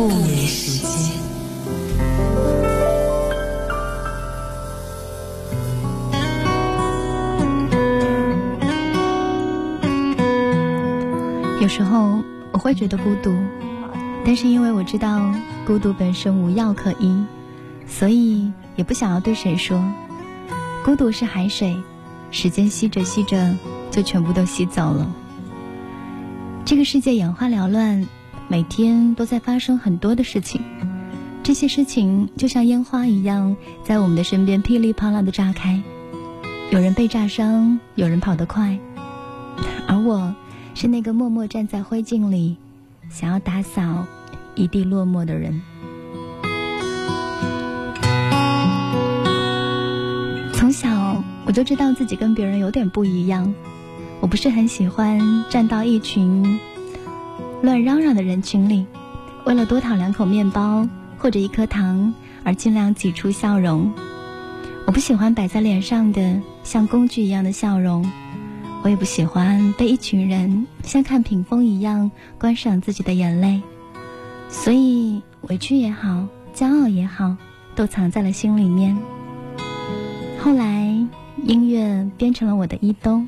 不眠时间。有时候我会觉得孤独，但是因为我知道孤独本身无药可医，所以也不想要对谁说。孤独是海水，时间吸着吸着就全部都吸走了。这个世界眼花缭乱，每天都在发生很多的事情，这些事情就像烟花一样，在我们的身边噼里啪啦的炸开。有人被炸伤，有人跑得快，而我。是那个默默站在灰烬里，想要打扫一地落寞的人。从小我就知道自己跟别人有点不一样，我不是很喜欢站到一群乱嚷嚷的人群里，为了多讨两口面包或者一颗糖而尽量挤出笑容。我不喜欢摆在脸上的像工具一样的笑容。我也不喜欢被一群人像看屏风一样观赏自己的眼泪，所以委屈也好，骄傲也好，都藏在了心里面。后来音乐变成了我的衣兜，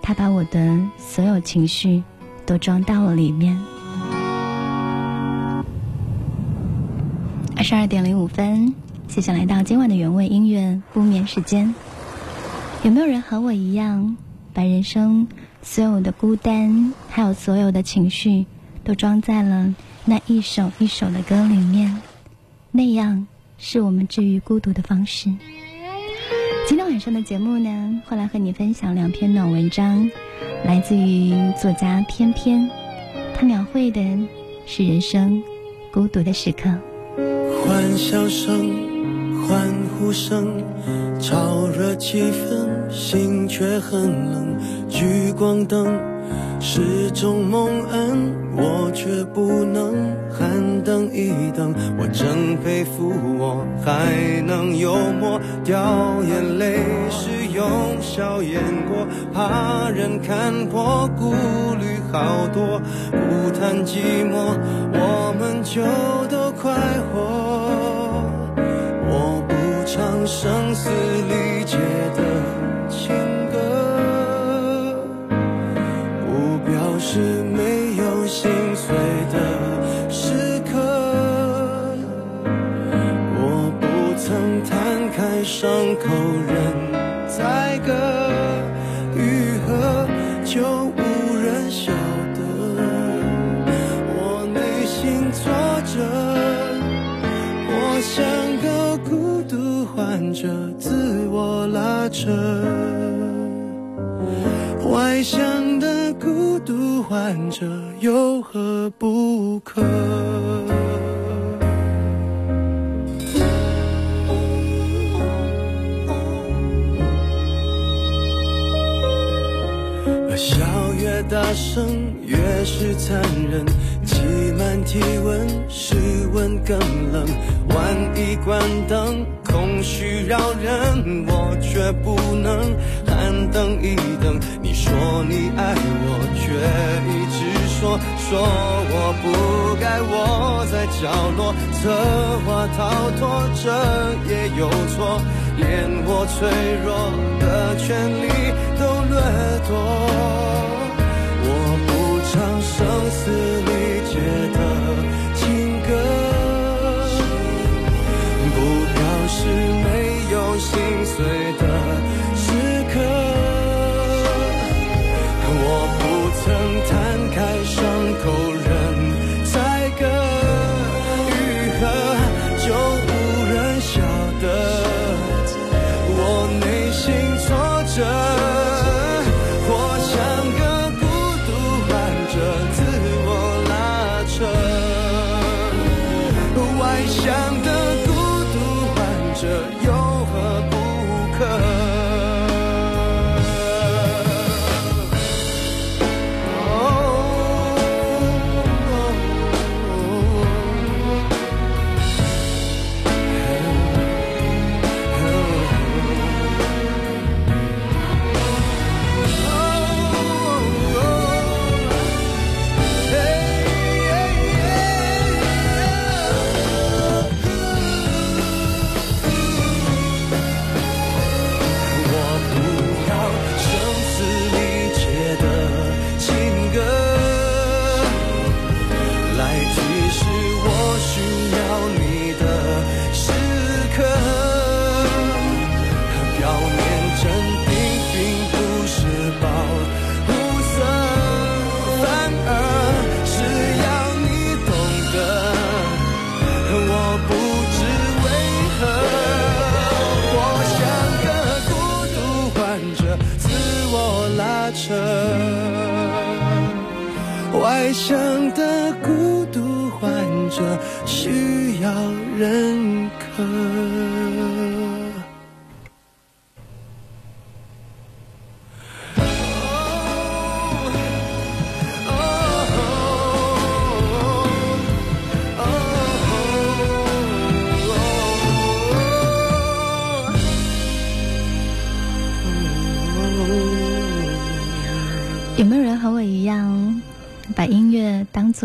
它把我的所有情绪都装到了里面。二十二点零五分，谢谢来到今晚的原味音乐不眠时间。有没有人和我一样？把人生所有的孤单，还有所有的情绪，都装在了那一首一首的歌里面，那样是我们治愈孤独的方式。今天晚上的节目呢，会来和你分享两篇暖文章，来自于作家翩翩，他描绘的是人生孤独的时刻。欢笑声，欢呼声。潮热气氛，心却很冷。聚光灯是种蒙恩，我却不能喊等一等。我真佩服我还能幽默，掉眼泪是用笑掩过，怕人看破，顾虑好多。不谈寂寞，我们就都快活。我不唱声嘶力竭的不表示没有心碎的时刻。我不曾摊开伤口任宰割，愈合就无人晓得我内心挫折。我像个。患者自我拉扯，外向的孤独患者有何不可？笑越大声，越是残忍。挤满体温，室温更冷。万一关灯。空虚扰人，我却不能喊等一等。你说你爱我，却一直说说我不该窝在角落，策划逃脱，这也有错，连我脆弱的权利都掠夺。我不唱声嘶力竭的。情歌，不表示没有心碎的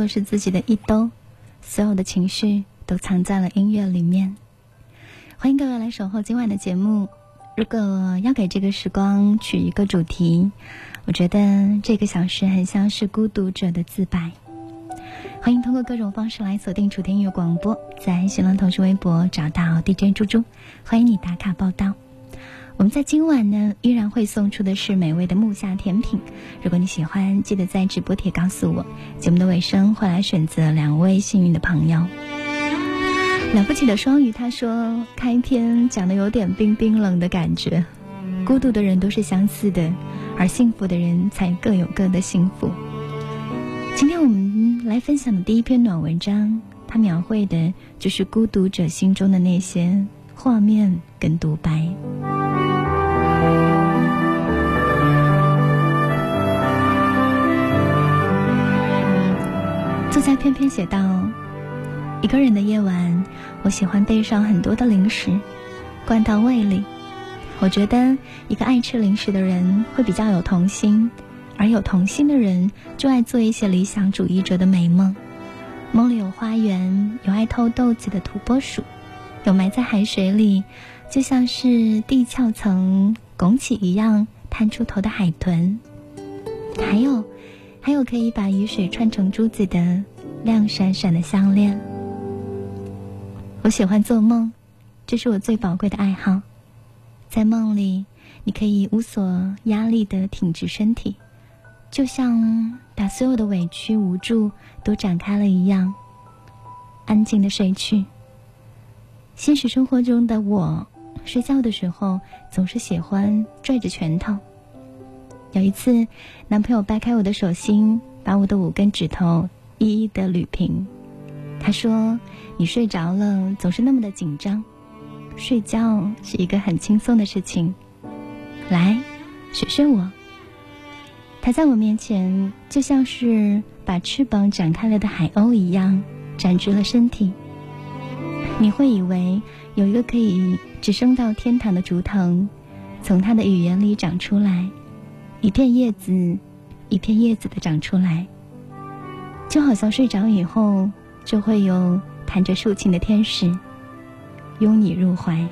都是自己的一兜，所有的情绪都藏在了音乐里面？欢迎各位来守候今晚的节目。如果要给这个时光取一个主题，我觉得这个小时很像是孤独者的自白。欢迎通过各种方式来锁定楚天音乐广播，在新浪、腾讯微博找到 DJ 猪猪，欢迎你打卡报道。我们在今晚呢，依然会送出的是美味的木下甜品。如果你喜欢，记得在直播帖告诉我。节目的尾声会来选择两位幸运的朋友。了不起的双鱼他说，开篇讲的有点冰冰冷的感觉。孤独的人都是相似的，而幸福的人才各有各的幸福。今天我们来分享的第一篇暖文章，它描绘的就是孤独者心中的那些画面跟独白。作家偏偏写道：“一个人的夜晚，我喜欢备上很多的零食，灌到胃里。我觉得一个爱吃零食的人会比较有童心，而有童心的人就爱做一些理想主义者的美梦。梦里有花园，有爱偷豆子的土拨鼠，有埋在海水里，就像是地壳层拱起一样探出头的海豚，还有。”还有可以把雨水串成珠子的亮闪闪的项链。我喜欢做梦，这是我最宝贵的爱好。在梦里，你可以无所压力的挺直身体，就像把所有的委屈无助都展开了一样，安静的睡去。现实生活中的我，睡觉的时候总是喜欢拽着拳头。有一次，男朋友掰开我的手心，把我的五根指头一一的捋平。他说：“你睡着了，总是那么的紧张。睡觉是一个很轻松的事情，来，学学我。”他在我面前就像是把翅膀展开了的海鸥一样，展直了身体。你会以为有一个可以直升到天堂的竹藤，从他的语言里长出来。一片叶子，一片叶子的长出来，就好像睡着以后，就会有弹着竖琴的天使拥你入怀。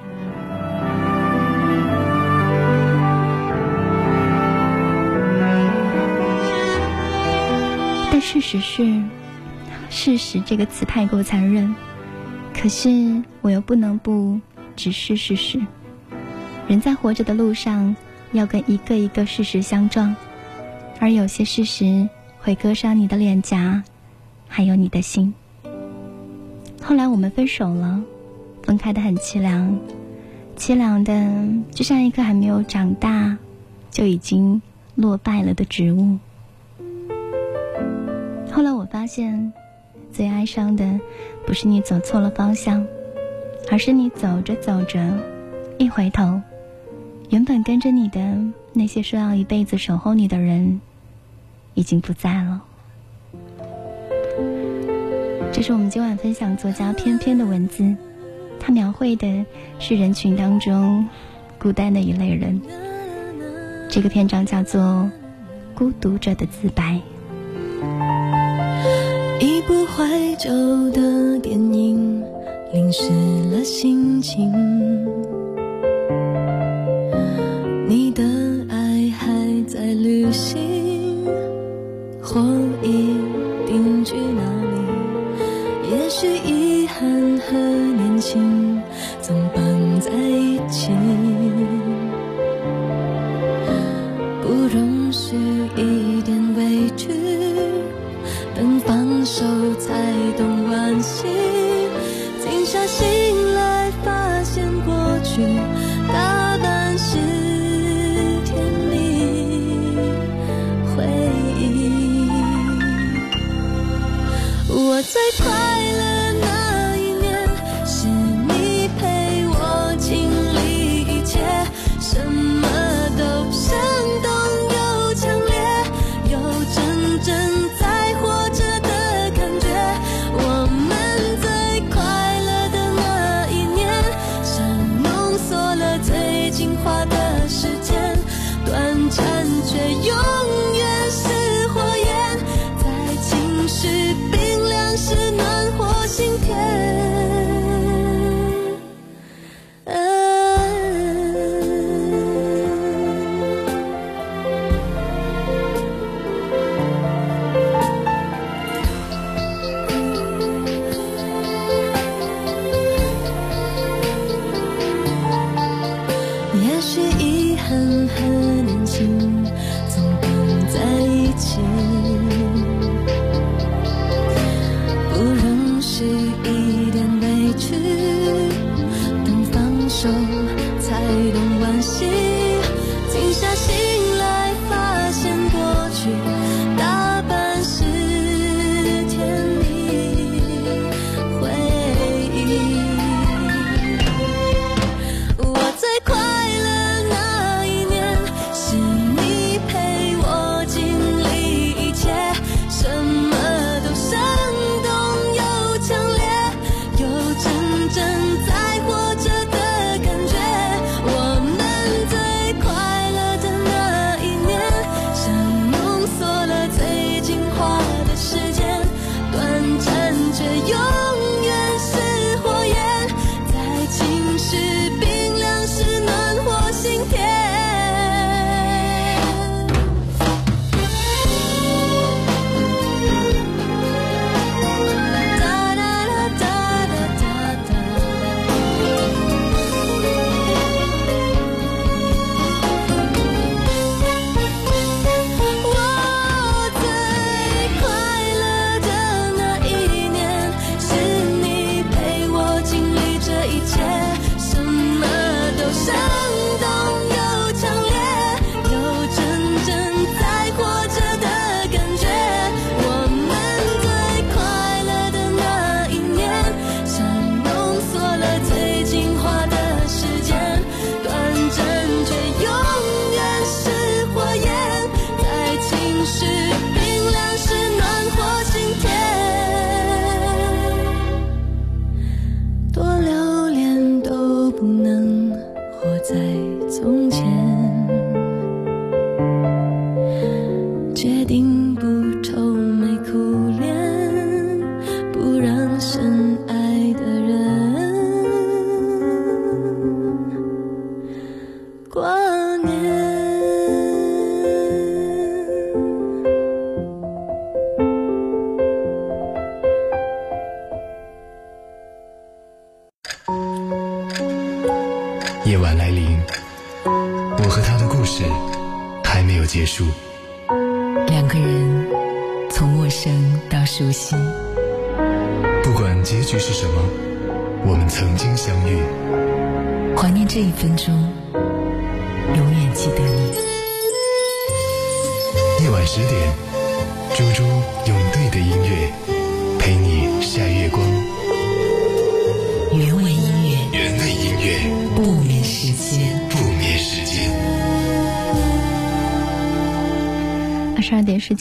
但事实是，事实这个词太过残忍，可是我又不能不直视事实。人在活着的路上。要跟一个一个事实相撞，而有些事实会割伤你的脸颊，还有你的心。后来我们分手了，分开的很凄凉，凄凉的就像一棵还没有长大就已经落败了的植物。后来我发现，最哀伤的不是你走错了方向，而是你走着走着，一回头。原本跟着你的那些说要一辈子守候你的人，已经不在了。这是我们今晚分享作家翩翩的文字，他描绘的是人群当中孤单的一类人。这个篇章叫做《孤独者的自白》。怀旧的电影，淋湿了心情。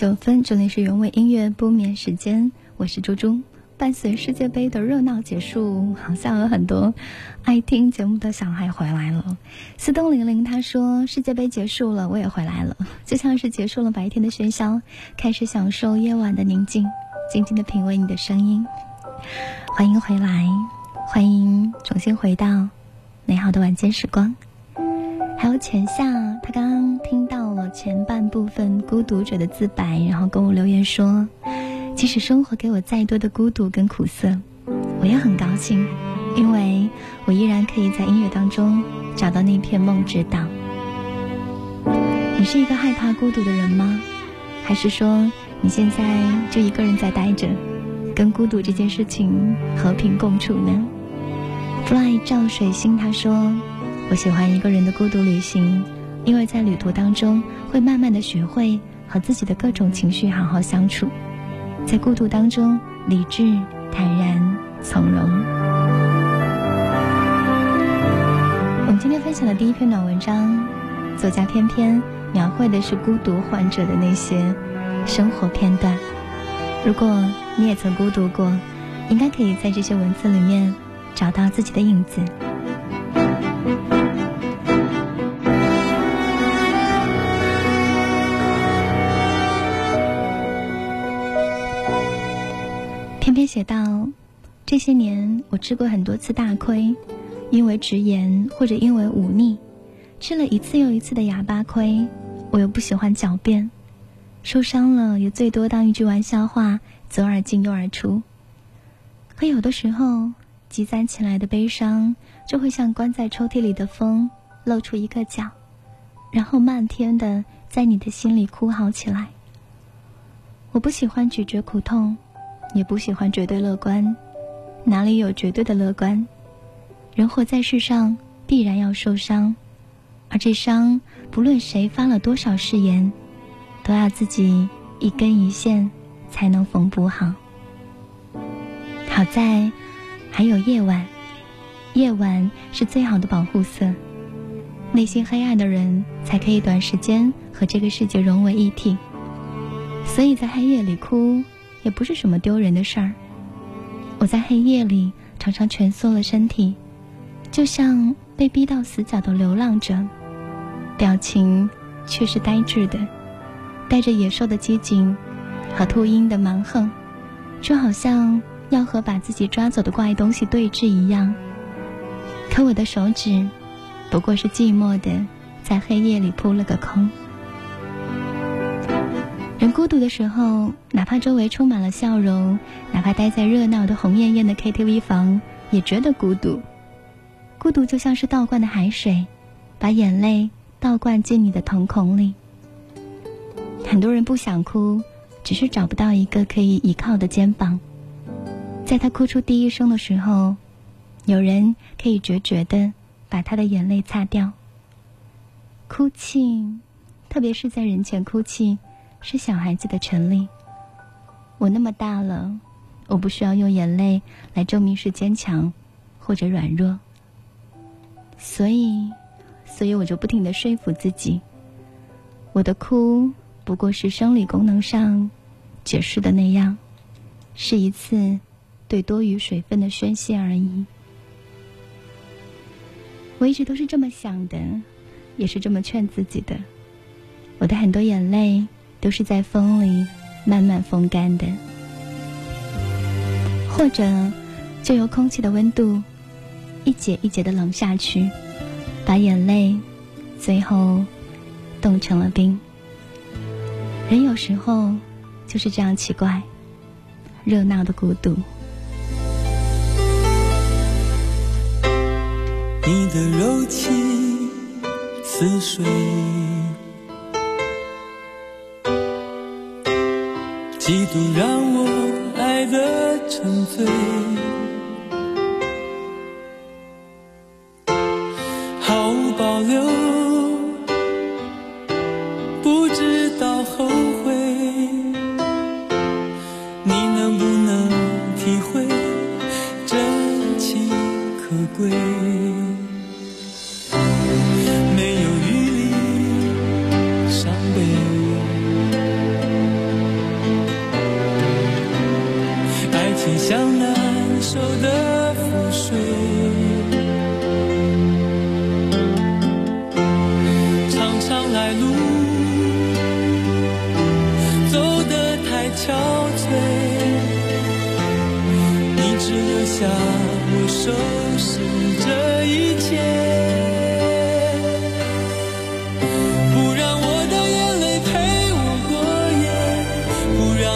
九分，这里是原味音乐不眠时间，我是猪猪。伴随世界杯的热闹结束，好像有很多爱听节目的小孩回来了。思东玲玲他说：“世界杯结束了，我也回来了，就像是结束了白天的喧嚣，开始享受夜晚的宁静，静静的品味你的声音。”欢迎回来，欢迎重新回到美好的晚间时光。还有浅夏，他刚刚听到前半部分孤独者的自白，然后跟我留言说：“即使生活给我再多的孤独跟苦涩，我也很高兴，因为我依然可以在音乐当中找到那片梦之岛。”你是一个害怕孤独的人吗？还是说你现在就一个人在待着，跟孤独这件事情和平共处呢？Fly 赵水星他说。我喜欢一个人的孤独旅行，因为在旅途当中会慢慢的学会和自己的各种情绪好好相处，在孤独当中理智、坦然、从容。我们今天分享的第一篇暖文章，作家偏偏描绘的是孤独患者的那些生活片段。如果你也曾孤独过，应该可以在这些文字里面找到自己的影子。写道：这些年我吃过很多次大亏，因为直言或者因为忤逆，吃了一次又一次的哑巴亏。我又不喜欢狡辩，受伤了也最多当一句玩笑话，左耳进右耳出。可有的时候，积攒起来的悲伤就会像关在抽屉里的风，露出一个角，然后漫天的在你的心里哭嚎起来。我不喜欢咀嚼苦痛。也不喜欢绝对乐观，哪里有绝对的乐观？人活在世上，必然要受伤，而这伤，不论谁发了多少誓言，都要自己一根一线才能缝补好。好在还有夜晚，夜晚是最好的保护色，内心黑暗的人才可以短时间和这个世界融为一体。所以在黑夜里哭。也不是什么丢人的事儿。我在黑夜里常常蜷缩了身体，就像被逼到死角的流浪者，表情却是呆滞的，带着野兽的机警和秃鹰的蛮横，就好像要和把自己抓走的怪东西对峙一样。可我的手指，不过是寂寞的在黑夜里扑了个空。人孤独的时候，哪怕周围充满了笑容，哪怕待在热闹的红艳艳的 KTV 房，也觉得孤独。孤独就像是倒灌的海水，把眼泪倒灌进你的瞳孔里。很多人不想哭，只是找不到一个可以依靠的肩膀。在他哭出第一声的时候，有人可以决绝的把他的眼泪擦掉。哭泣，特别是在人前哭泣。是小孩子的权利。我那么大了，我不需要用眼泪来证明是坚强或者软弱。所以，所以我就不停的说服自己，我的哭不过是生理功能上解释的那样，是一次对多余水分的宣泄而已。我一直都是这么想的，也是这么劝自己的。我的很多眼泪。都是在风里慢慢风干的，或者就由空气的温度一节一节的冷下去，把眼泪最后冻成了冰。人有时候就是这样奇怪，热闹的孤独。你的柔情似水，几度让我爱得沉醉，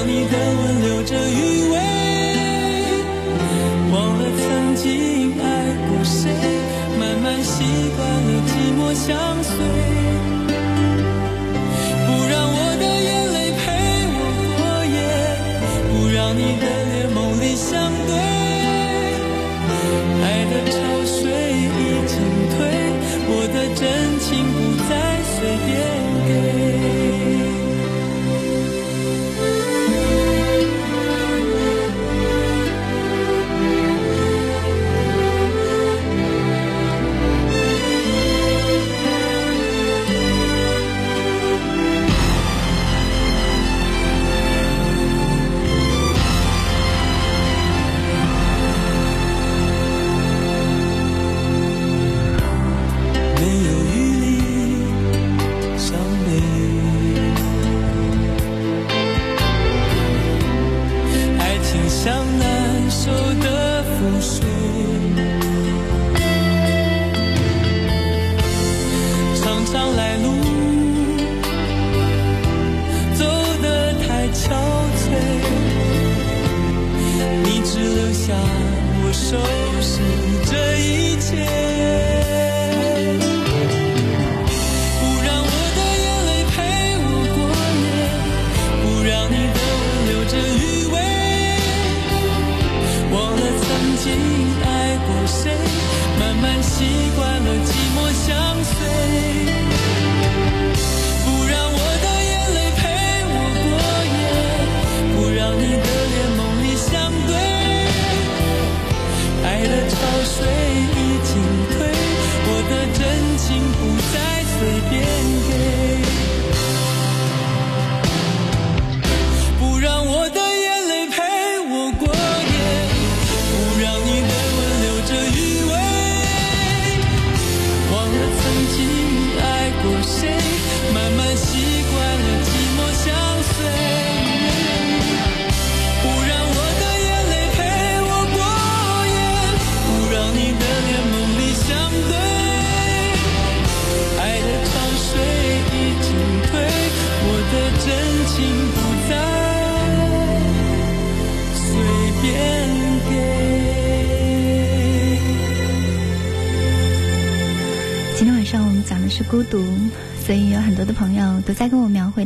你的吻留着余味，忘了曾经爱过谁，慢慢习惯了寂寞相随。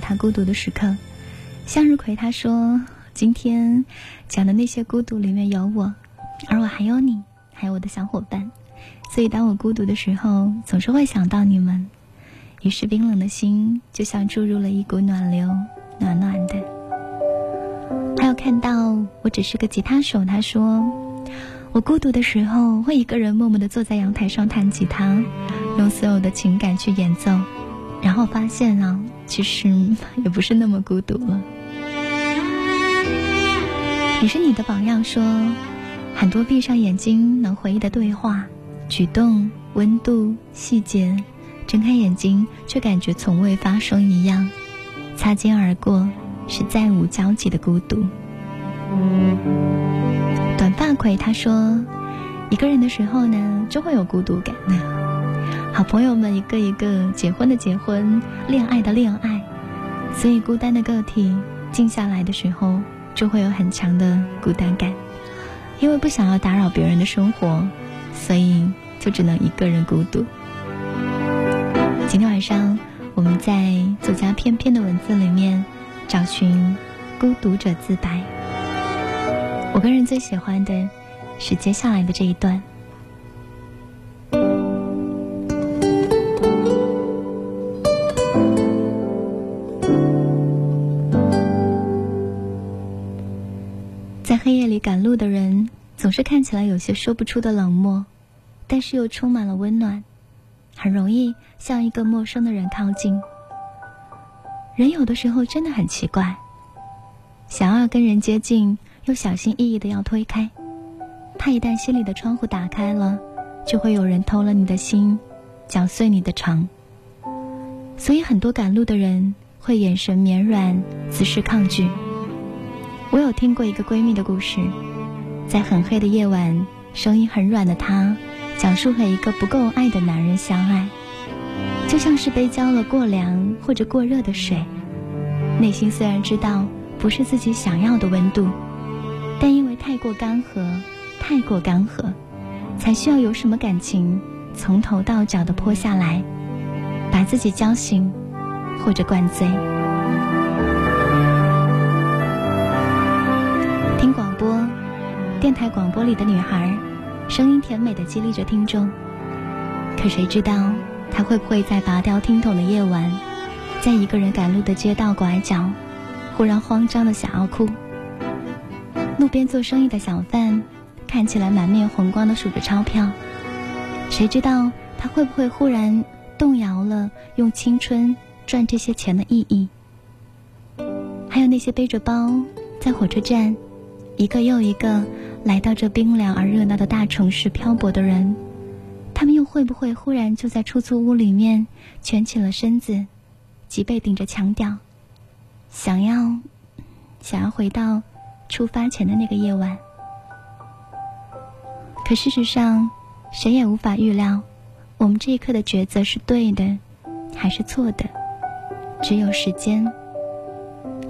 他孤独的时刻。向日葵他说，今天讲的那些孤独里面有我，而我还有你，还有我的小伙伴。所以当我孤独的时候，总是会想到你们，于是冰冷的心就像注入了一股暖流，暖暖的。还有看到我只是个吉他手，他说，我孤独的时候会一个人默默地坐在阳台上弹吉他，用所有的情感去演奏，然后发现啊，其实也不是那么孤独了。你是你的榜样说，很多闭上眼睛能回忆的对话、举动、温度、细节，睁开眼睛却感觉从未发生一样。擦肩而过是再无交集的孤独。短发葵他说，一个人的时候呢，就会有孤独感。好朋友们一个一个结婚的结婚，恋爱的恋爱，所以孤单的个体静下来的时候，就会有很强的孤单感。因为不想要打扰别人的生活，所以就只能一个人孤独。今天晚上，我们在作家翩翩的文字里面找寻孤独者自白。我个人最喜欢的是接下来的这一段。黑夜里赶路的人，总是看起来有些说不出的冷漠，但是又充满了温暖，很容易向一个陌生的人靠近。人有的时候真的很奇怪，想要跟人接近，又小心翼翼的要推开，怕一旦心里的窗户打开了，就会有人偷了你的心，搅碎你的肠。所以很多赶路的人会眼神绵软，姿势抗拒。我有听过一个闺蜜的故事，在很黑的夜晚，声音很软的她，讲述和一个不够爱的男人相爱，就像是被浇了过凉或者过热的水，内心虽然知道不是自己想要的温度，但因为太过干涸，太过干涸，才需要有什么感情从头到脚的泼下来，把自己浇醒，或者灌醉。电台广播里的女孩，声音甜美的激励着听众。可谁知道，她会不会在拔掉听筒的夜晚，在一个人赶路的街道拐角，忽然慌张的想要哭？路边做生意的小贩，看起来满面红光的数着钞票。谁知道他会不会忽然动摇了用青春赚这些钱的意义？还有那些背着包在火车站，一个又一个。来到这冰凉而热闹的大城市漂泊的人，他们又会不会忽然就在出租屋里面蜷起了身子，脊背顶着墙角，想要想要回到出发前的那个夜晚？可事实上，谁也无法预料，我们这一刻的抉择是对的，还是错的。只有时间，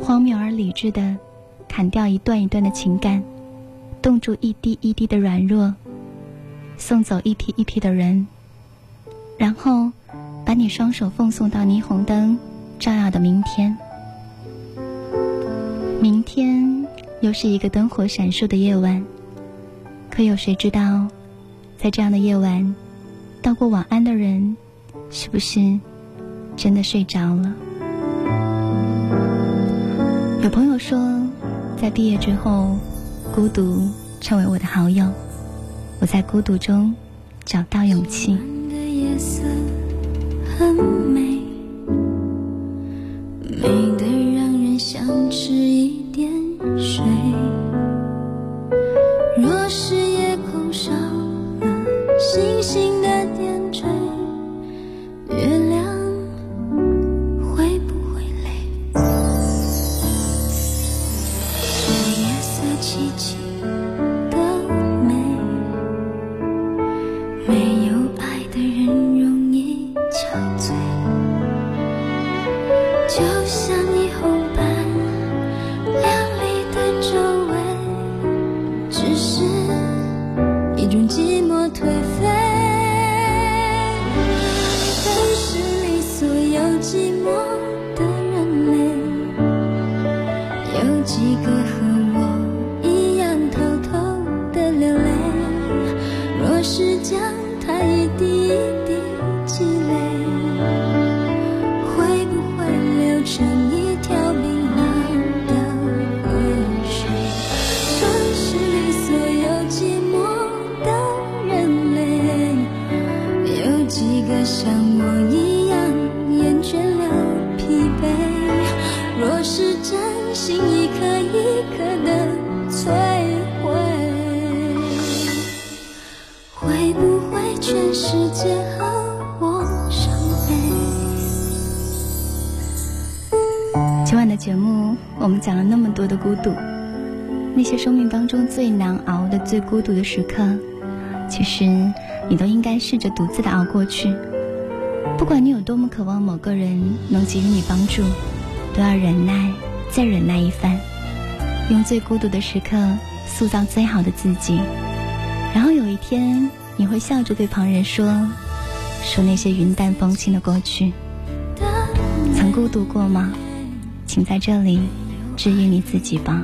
荒谬而理智的砍掉一段一段的情感。冻住一滴一滴的软弱，送走一批一批的人，然后把你双手奉送到霓虹灯照耀的明天。明天又是一个灯火闪烁的夜晚，可有谁知道，在这样的夜晚，道过晚安的人，是不是真的睡着了？有朋友说，在毕业之后。孤独成为我的好友，我在孤独中找到勇气。的夜色很美，美得让人想吃一点水。今晚的节目，我们讲了那么多的孤独，那些生命当中最难熬的、最孤独的时刻，其实你都应该试着独自的熬过去。不管你有多么渴望某个人能给予你帮助，都要忍耐，再忍耐一番，用最孤独的时刻塑造最好的自己。然后有一天，你会笑着对旁人说：“说那些云淡风轻的过去，曾孤独过吗？”请在这里治愈你自己吧。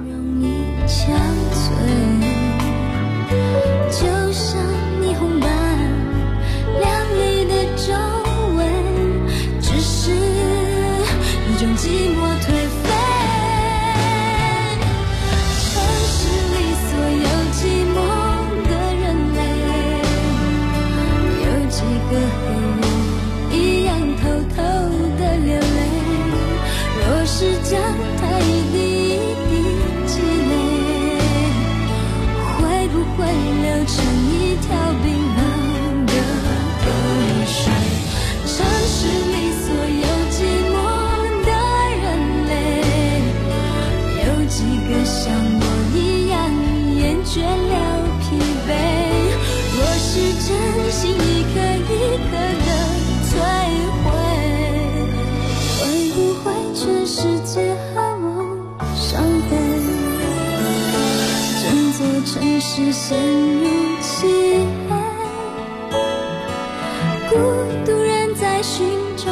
陷入漆黑，孤独人在寻找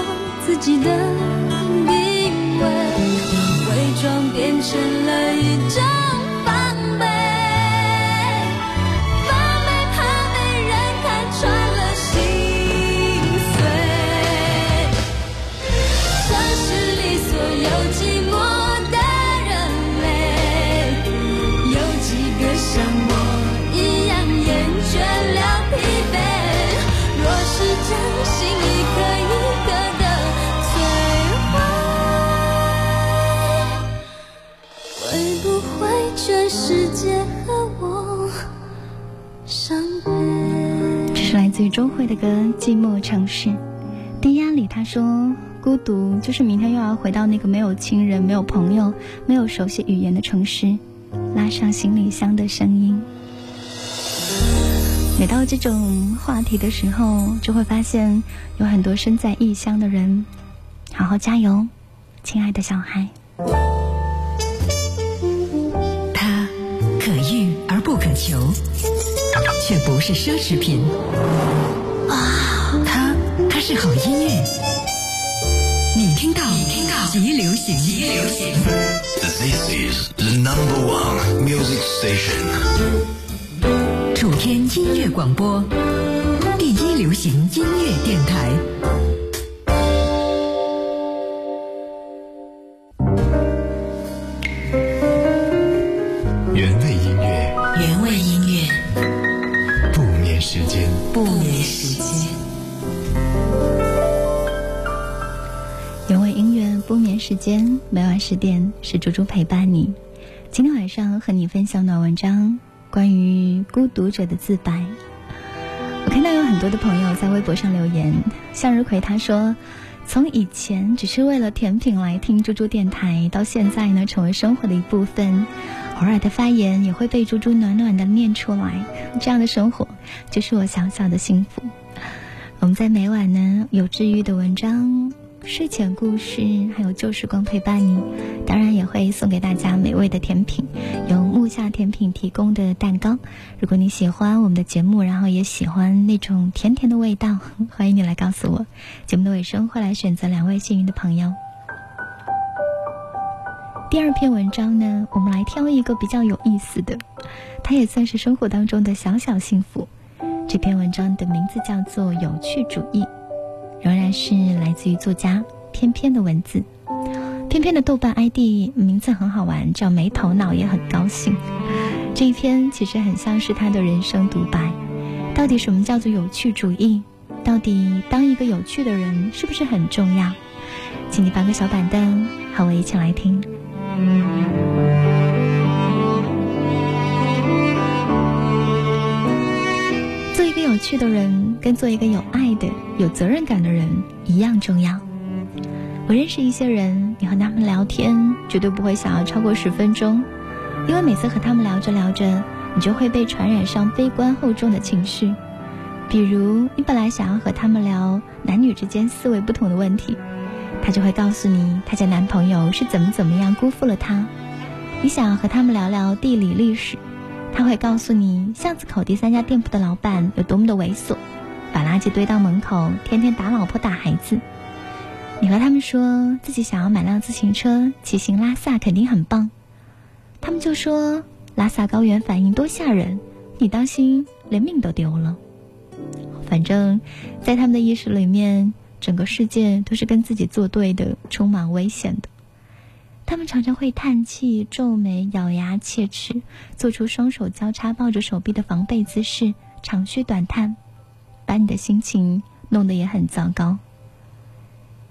自己的定位，伪装变成了一张周蕙的歌《寂寞城市》。低压里他说：“孤独就是明天又要回到那个没有亲人、没有朋友、没有熟悉语言的城市，拉上行李箱的声音。”每到这种话题的时候，就会发现有很多身在异乡的人。好好加油，亲爱的小孩。他可遇而不可求，却不是奢侈品。啊，它它是好音乐。你听到，你听到，极流行，极流行。This is the number one music station. 楚天音乐广播，第一流行音乐电台。不眠时间。原味音乐不眠时间，每晚十点是猪猪陪伴你。今天晚上和你分享的文章，关于孤独者的自白。我看到有很多的朋友在微博上留言，向日葵他说，从以前只是为了甜品来听猪猪电台，到现在呢成为生活的一部分，偶尔的发言也会被猪猪暖暖的念出来，这样的生活就是我小小的幸福。我们在每晚呢有治愈的文章。睡前故事，还有旧时光陪伴你，当然也会送给大家美味的甜品，由木下甜品提供的蛋糕。如果你喜欢我们的节目，然后也喜欢那种甜甜的味道，欢迎你来告诉我。节目的尾声会来选择两位幸运的朋友。第二篇文章呢，我们来挑一个比较有意思的，它也算是生活当中的小小幸福。这篇文章的名字叫做《有趣主义》。仍然是来自于作家翩翩的文字，翩翩的豆瓣 ID 名字很好玩，叫没头脑也很高兴。这一篇其实很像是他的人生独白。到底什么叫做有趣主义？到底当一个有趣的人是不是很重要？请你搬个小板凳，和我一起来听。做一个有趣的人，跟做一个有爱的、有责任感的人一样重要。我认识一些人，你和他们聊天绝对不会想要超过十分钟，因为每次和他们聊着聊着，你就会被传染上悲观厚重的情绪。比如，你本来想要和他们聊男女之间思维不同的问题，他就会告诉你他家男朋友是怎么怎么样辜负了他。你想要和他们聊聊地理历史，他会告诉你巷子口第三家店铺的老板有多么的猥琐，把垃圾堆到门口，天天打老婆打孩子。你和他们说自己想要买辆自行车骑行拉萨，肯定很棒。他们就说拉萨高原反应多吓人，你当心连命都丢了。反正，在他们的意识里面，整个世界都是跟自己作对的，充满危险的。他们常常会叹气、皱眉、咬牙切齿，做出双手交叉抱着手臂的防备姿势，长吁短叹，把你的心情弄得也很糟糕。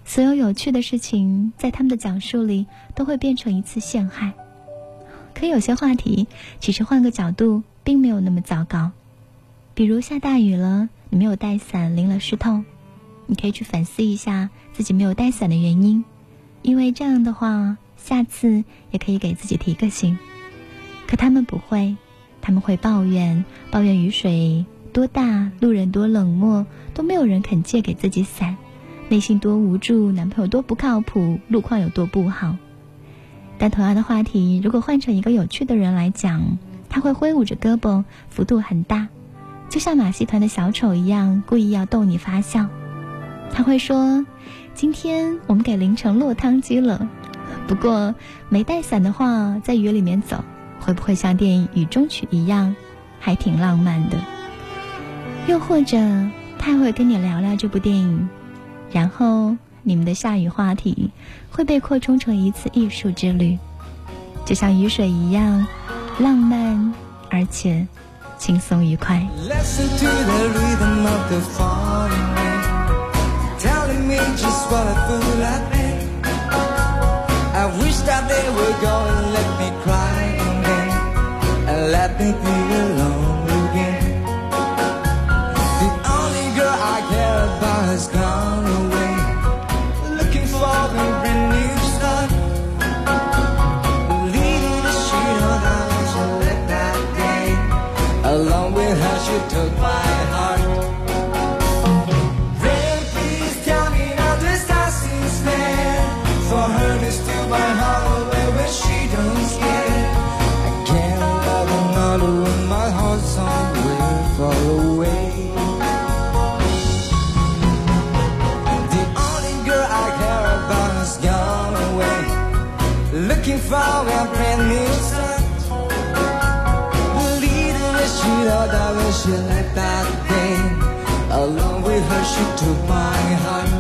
所有有趣的事情，在他们的讲述里都会变成一次陷害。可有些话题，其实换个角度，并没有那么糟糕。比如下大雨了，你没有带伞，淋了湿透，你可以去反思一下自己没有带伞的原因，因为这样的话，下次也可以给自己提个醒。可他们不会，他们会抱怨，抱怨雨水多大，路人多冷漠，都没有人肯借给自己伞。内心多无助，男朋友多不靠谱，路况有多不好。但同样的话题，如果换成一个有趣的人来讲，他会挥舞着胳膊，幅度很大，就像马戏团的小丑一样，故意要逗你发笑。他会说：“今天我们给淋成落汤鸡了，不过没带伞的话，在雨里面走，会不会像电影《雨中曲》一样，还挺浪漫的？”又或者，他会跟你聊聊这部电影。然后，你们的下雨话题会被扩充成一次艺术之旅，就像雨水一样浪漫，而且轻松愉快。me just what a fool I've been. I wish that they would go and let me cry again and let me be alone. She took my heart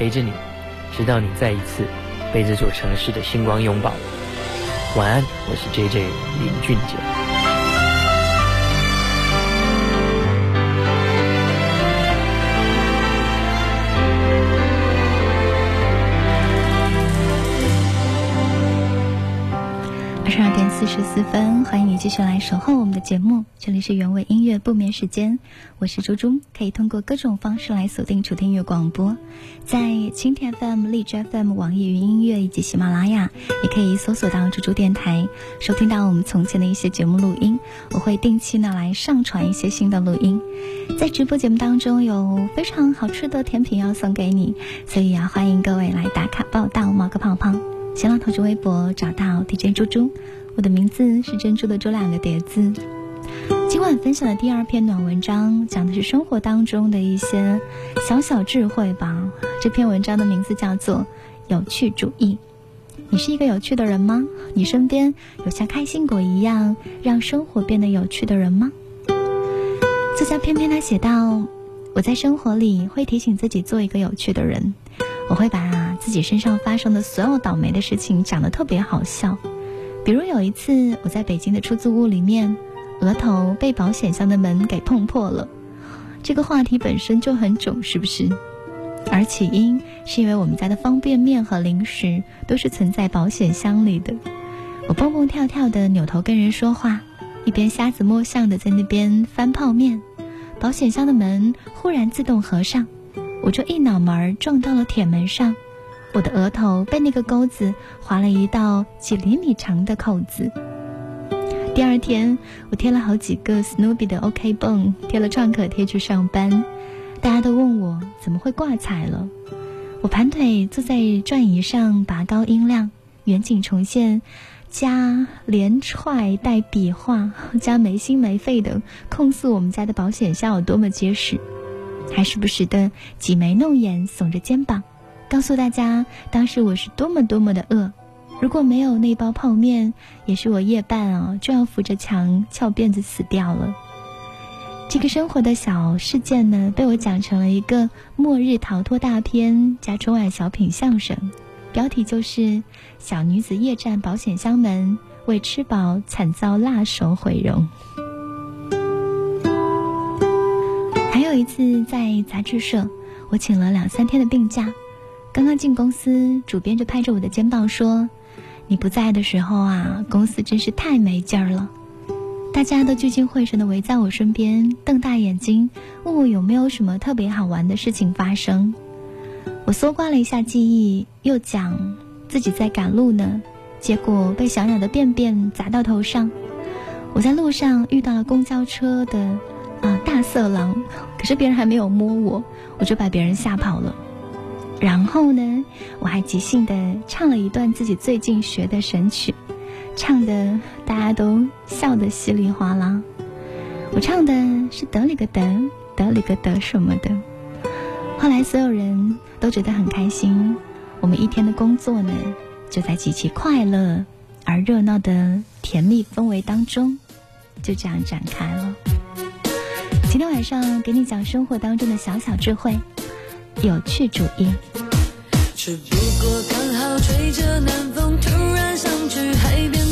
陪着你，直到你再一次被这座城市的星光拥抱。晚安，我是 J J 林俊杰。十四分，欢迎你继续来守候我们的节目。这里是原味音乐不眠时间，我是猪猪，可以通过各种方式来锁定楚天乐广播，在蜻蜓 FM、荔枝 FM、网易云音乐以及喜马拉雅，也可以搜索到猪猪电台，收听到我们从前的一些节目录音。我会定期呢来上传一些新的录音，在直播节目当中有非常好吃的甜品要送给你，所以啊，欢迎各位来打卡报道，冒个泡泡。新浪头像微博找到 DJ 猪猪，我的名字是珍珠的珠两个叠字。今晚分享的第二篇暖文章，讲的是生活当中的一些小小智慧吧。这篇文章的名字叫做《有趣主义》。你是一个有趣的人吗？你身边有像开心果一样让生活变得有趣的人吗？作家偏偏他写道：“我在生活里会提醒自己做一个有趣的人。”我会把自己身上发生的所有倒霉的事情讲得特别好笑，比如有一次我在北京的出租屋里面，额头被保险箱的门给碰破了，这个话题本身就很囧，是不是？而起因是因为我们家的方便面和零食都是存在保险箱里的，我蹦蹦跳跳的扭头跟人说话，一边瞎子摸象的在那边翻泡面，保险箱的门忽然自动合上。我就一脑门撞到了铁门上，我的额头被那个钩子划了一道几厘米长的口子。第二天，我贴了好几个 Snoopy 的 OK 绷，贴了创可贴去上班。大家都问我怎么会挂彩了。我盘腿坐在转椅上，拔高音量，远景重现，加连踹带比划，加没心没肺的控诉我们家的保险箱有多么结实。还时不时的挤眉弄眼，耸着肩膀，告诉大家当时我是多么多么的饿。如果没有那包泡面，也许我夜半啊就要扶着墙翘辫子死掉了。这个生活的小事件呢，被我讲成了一个末日逃脱大片加春晚小品相声，标题就是《小女子夜战保险箱门，为吃饱惨遭辣手毁容》。还有一次在杂志社，我请了两三天的病假。刚刚进公司，主编就拍着我的肩膀说：“你不在的时候啊，公司真是太没劲儿了。”大家都聚精会神的围在我身边，瞪大眼睛问我有没有什么特别好玩的事情发生。我搜刮了一下记忆，又讲自己在赶路呢，结果被小鸟的便便砸到头上。我在路上遇到了公交车的。啊，大色狼！可是别人还没有摸我，我就把别人吓跑了。然后呢，我还即兴的唱了一段自己最近学的神曲，唱的大家都笑得稀里哗啦。我唱的是得里个得，得里个得什么的。后来所有人都觉得很开心，我们一天的工作呢，就在极其快乐而热闹的甜蜜氛围当中，就这样展开了。今天晚上给你讲生活当中的小小智慧，有趣主义。只不过刚好吹着南风，突然想去海边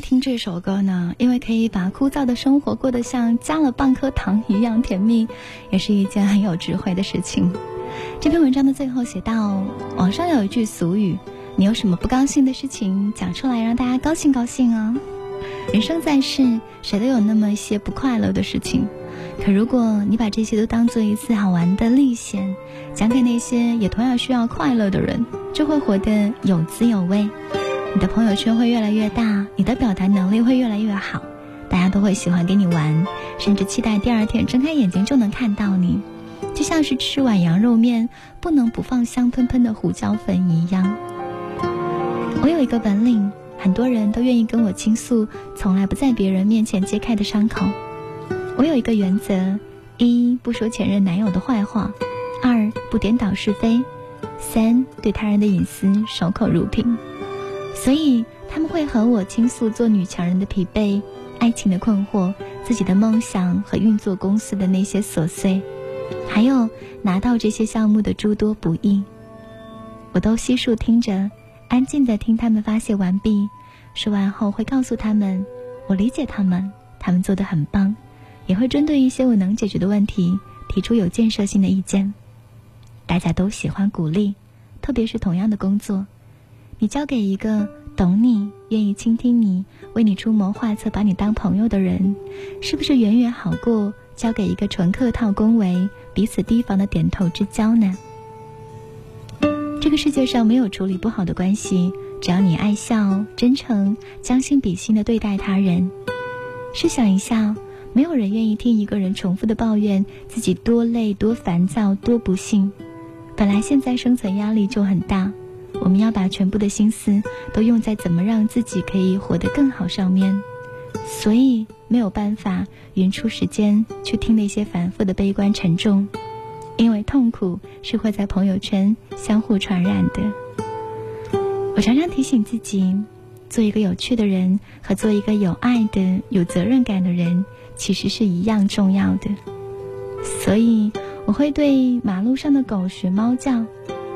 听这首歌呢，因为可以把枯燥的生活过得像加了半颗糖一样甜蜜，也是一件很有智慧的事情。这篇文章的最后写到，网上有一句俗语：“你有什么不高兴的事情，讲出来让大家高兴高兴啊。”人生在世，谁都有那么一些不快乐的事情，可如果你把这些都当做一次好玩的历险，讲给那些也同样需要快乐的人，就会活得有滋有味。你的朋友圈会越来越大，你的表达能力会越来越好，大家都会喜欢跟你玩，甚至期待第二天睁开眼睛就能看到你，就像是吃碗羊肉面不能不放香喷喷的胡椒粉一样。我有一个本领，很多人都愿意跟我倾诉，从来不在别人面前揭开的伤口。我有一个原则：一不说前任男友的坏话，二不颠倒是非，三对他人的隐私守口如瓶。所以他们会和我倾诉做女强人的疲惫、爱情的困惑、自己的梦想和运作公司的那些琐碎，还有拿到这些项目的诸多不易。我都悉数听着，安静的听他们发泄完毕，说完后会告诉他们，我理解他们，他们做的很棒，也会针对一些我能解决的问题提出有建设性的意见。大家都喜欢鼓励，特别是同样的工作。你交给一个懂你、愿意倾听你、为你出谋划策、把你当朋友的人，是不是远远好过交给一个纯客套、恭维、彼此提防的点头之交呢？这个世界上没有处理不好的关系，只要你爱笑、真诚、将心比心的对待他人。试想一下，没有人愿意听一个人重复的抱怨自己多累、多烦躁、多不幸。本来现在生存压力就很大。我们要把全部的心思都用在怎么让自己可以活得更好上面，所以没有办法匀出时间去听那些反复的悲观沉重，因为痛苦是会在朋友圈相互传染的。我常常提醒自己，做一个有趣的人和做一个有爱的、有责任感的人，其实是一样重要的。所以我会对马路上的狗学猫叫。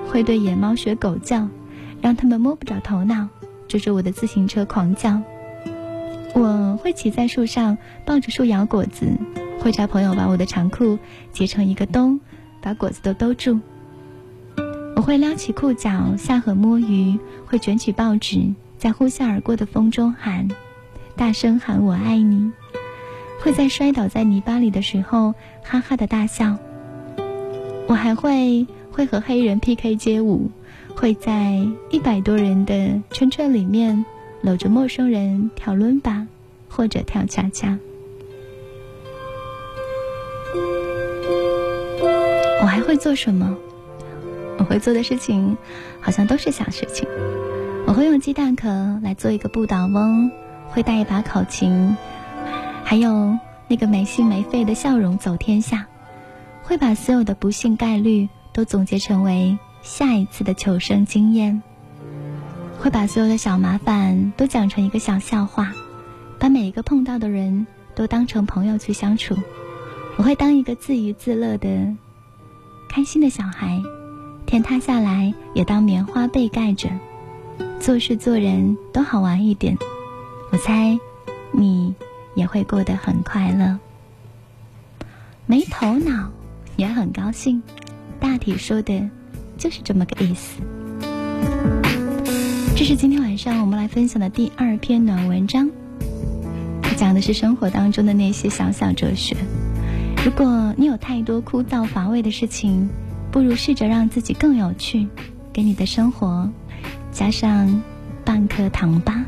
会对野猫学狗叫，让它们摸不着头脑，追着我的自行车狂叫。我会骑在树上，抱着树摇果子，会找朋友把我的长裤结成一个兜，把果子都兜住。我会撩起裤脚下河摸鱼，会卷起报纸，在呼啸而过的风中喊，大声喊我爱你。会在摔倒在泥巴里的时候哈哈的大笑。我还会。会和黑人 PK 街舞，会在一百多人的圈圈里面搂着陌生人跳伦巴，或者跳恰恰。我还会做什么？我会做的事情好像都是小事情。我会用鸡蛋壳来做一个不倒翁，会带一把口琴，还有那个没心没肺的笑容走天下，会把所有的不幸概率。都总结成为下一次的求生经验，会把所有的小麻烦都讲成一个小笑话，把每一个碰到的人都当成朋友去相处。我会当一个自娱自乐的、开心的小孩，天塌下来也当棉花被盖着，做事做人都好玩一点。我猜，你也会过得很快乐。没头脑也很高兴，大体说的就是这么个意思。这是今天晚上我们来分享的第二篇暖文章，讲的是生活当中的那些小小哲学。如果你有太多枯燥乏味的事情，不如试着让自己更有趣，给你的生活加上半颗糖吧。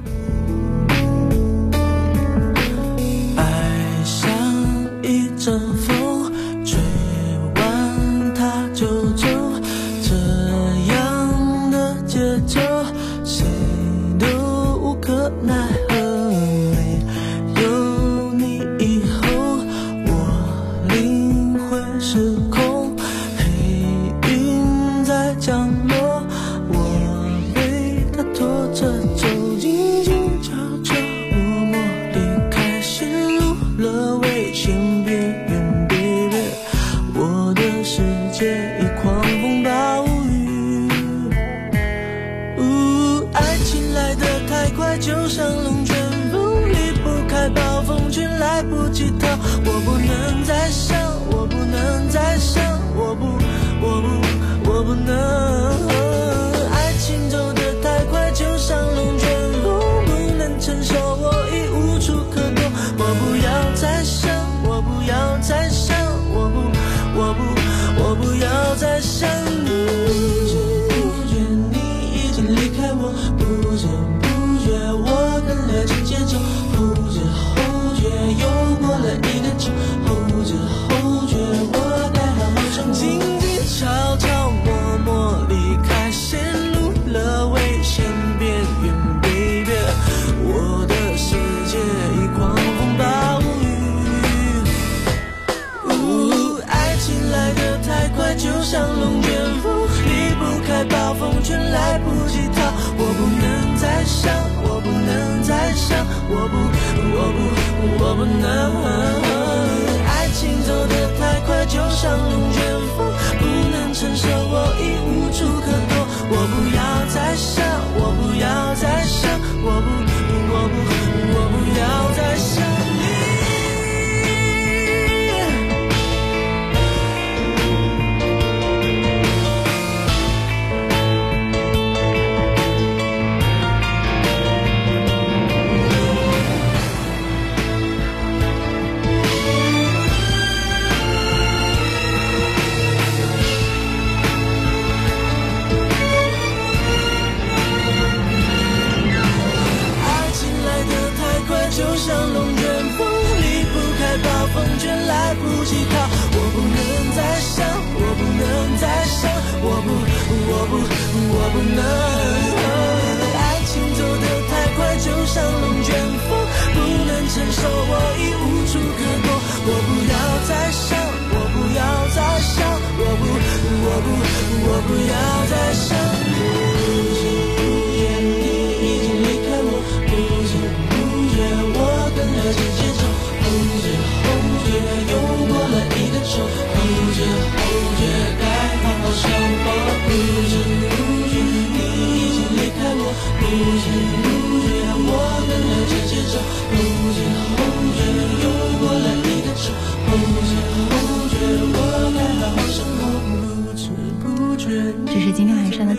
我不，我不，我不能。爱情走得太快，就像龙卷风，不能承受，我已无处可躲。我不要再想，我不要再想，我不，暴风圈，来不及逃。我不能再想，我不能再想，我不，我不，我不能。爱情走得太快，就像龙卷风，不能承受，我已无处可躲。我不要再想，我不要再想，我不，我不，我不要再想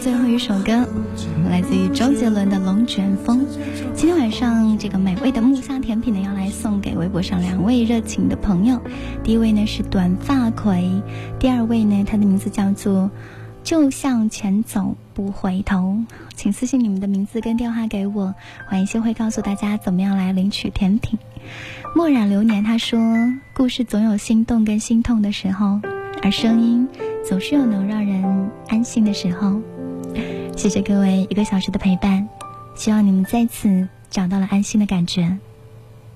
最后一首歌，来自于周杰伦的《龙卷风》。今天晚上这个美味的木香甜品呢，要来送给微博上两位热情的朋友。第一位呢是短发葵，第二位呢他的名字叫做就向前走不回头。请私信你们的名字跟电话给我，晚一些会告诉大家怎么样来领取甜品。墨染流年他说，故事总有心动跟心痛的时候，而声音总是有能让人安心的时候。谢谢各位一个小时的陪伴，希望你们再次找到了安心的感觉。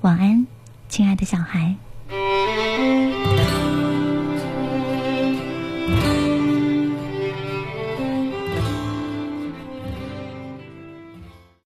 晚安，亲爱的小孩。